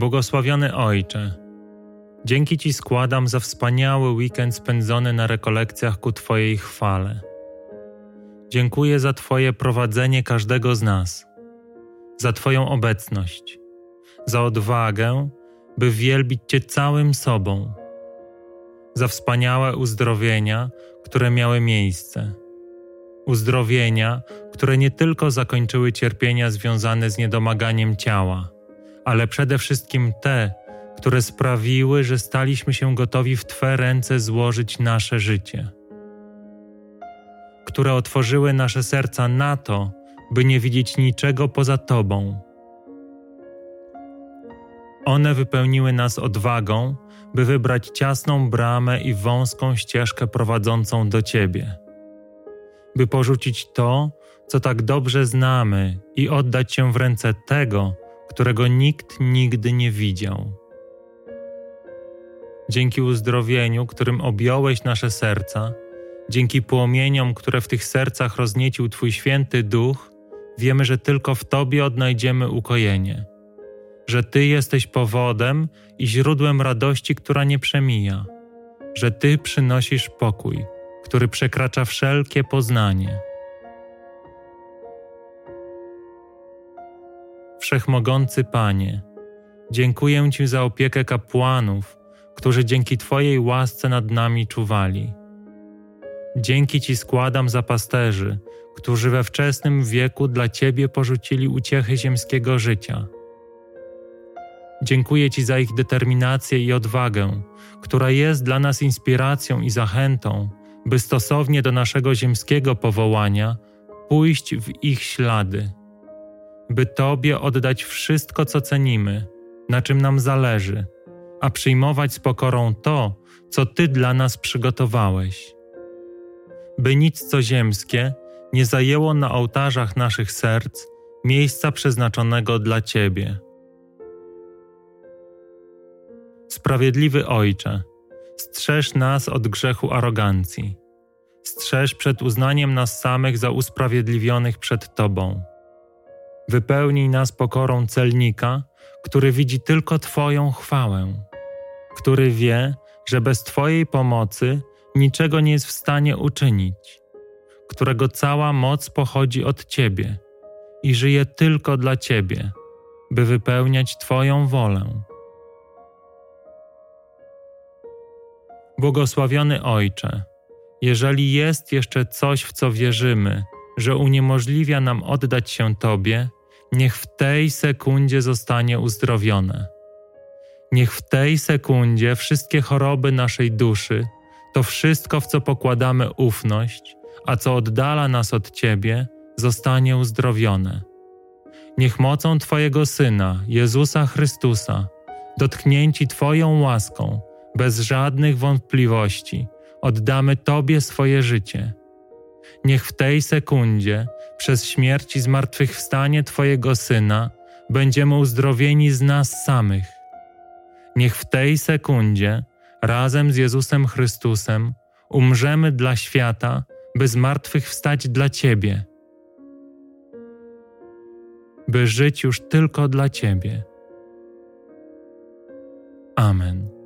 Błogosławiony Ojcze, dzięki Ci składam za wspaniały weekend spędzony na rekolekcjach ku Twojej chwale. Dziękuję za Twoje prowadzenie każdego z nas, za Twoją obecność, za odwagę, by wielbić Cię całym sobą, za wspaniałe uzdrowienia, które miały miejsce. Uzdrowienia, które nie tylko zakończyły cierpienia związane z niedomaganiem ciała, ale przede wszystkim te, które sprawiły, że staliśmy się gotowi w Twe ręce złożyć nasze życie, które otworzyły nasze serca na to, by nie widzieć niczego poza Tobą. One wypełniły nas odwagą, by wybrać ciasną bramę i wąską ścieżkę prowadzącą do Ciebie, by porzucić to, co tak dobrze znamy i oddać się w ręce tego, którego nikt nigdy nie widział. Dzięki uzdrowieniu, którym objąłeś nasze serca, dzięki płomieniom, które w tych sercach rozniecił Twój święty duch, wiemy, że tylko w Tobie odnajdziemy ukojenie, że Ty jesteś powodem i źródłem radości, która nie przemija, że Ty przynosisz pokój, który przekracza wszelkie poznanie Wszechmogący Panie, dziękuję Ci za opiekę kapłanów, którzy dzięki Twojej łasce nad nami czuwali. Dzięki Ci składam za pasterzy, którzy we wczesnym wieku dla Ciebie porzucili uciechy ziemskiego życia. Dziękuję Ci za ich determinację i odwagę, która jest dla nas inspiracją i zachętą, by stosownie do naszego ziemskiego powołania pójść w ich ślady by Tobie oddać wszystko, co cenimy, na czym nam zależy, a przyjmować z pokorą to, co Ty dla nas przygotowałeś. By nic co ziemskie nie zajęło na ołtarzach naszych serc miejsca przeznaczonego dla Ciebie. Sprawiedliwy Ojcze, strzeż nas od grzechu arogancji. Strzeż przed uznaniem nas samych za usprawiedliwionych przed Tobą Wypełnij nas pokorą celnika, który widzi tylko Twoją chwałę, który wie, że bez Twojej pomocy niczego nie jest w stanie uczynić, którego cała moc pochodzi od Ciebie i żyje tylko dla Ciebie, by wypełniać Twoją wolę. Błogosławiony Ojcze, jeżeli jest jeszcze coś, w co wierzymy, że uniemożliwia nam oddać się Tobie, niech w tej sekundzie zostanie uzdrowione. Niech w tej sekundzie wszystkie choroby naszej duszy, to wszystko, w co pokładamy ufność, a co oddala nas od Ciebie, zostanie uzdrowione. Niech mocą Twojego Syna, Jezusa Chrystusa, dotknięci Twoją łaską, bez żadnych wątpliwości, oddamy Tobie swoje życie. Niech w tej sekundzie przez śmierć i zmartwychwstanie Twojego Syna będziemy uzdrowieni z nas samych. Niech w tej sekundzie, razem z Jezusem Chrystusem, umrzemy dla świata, by zmartwychwstać dla Ciebie, by żyć już tylko dla Ciebie. Amen.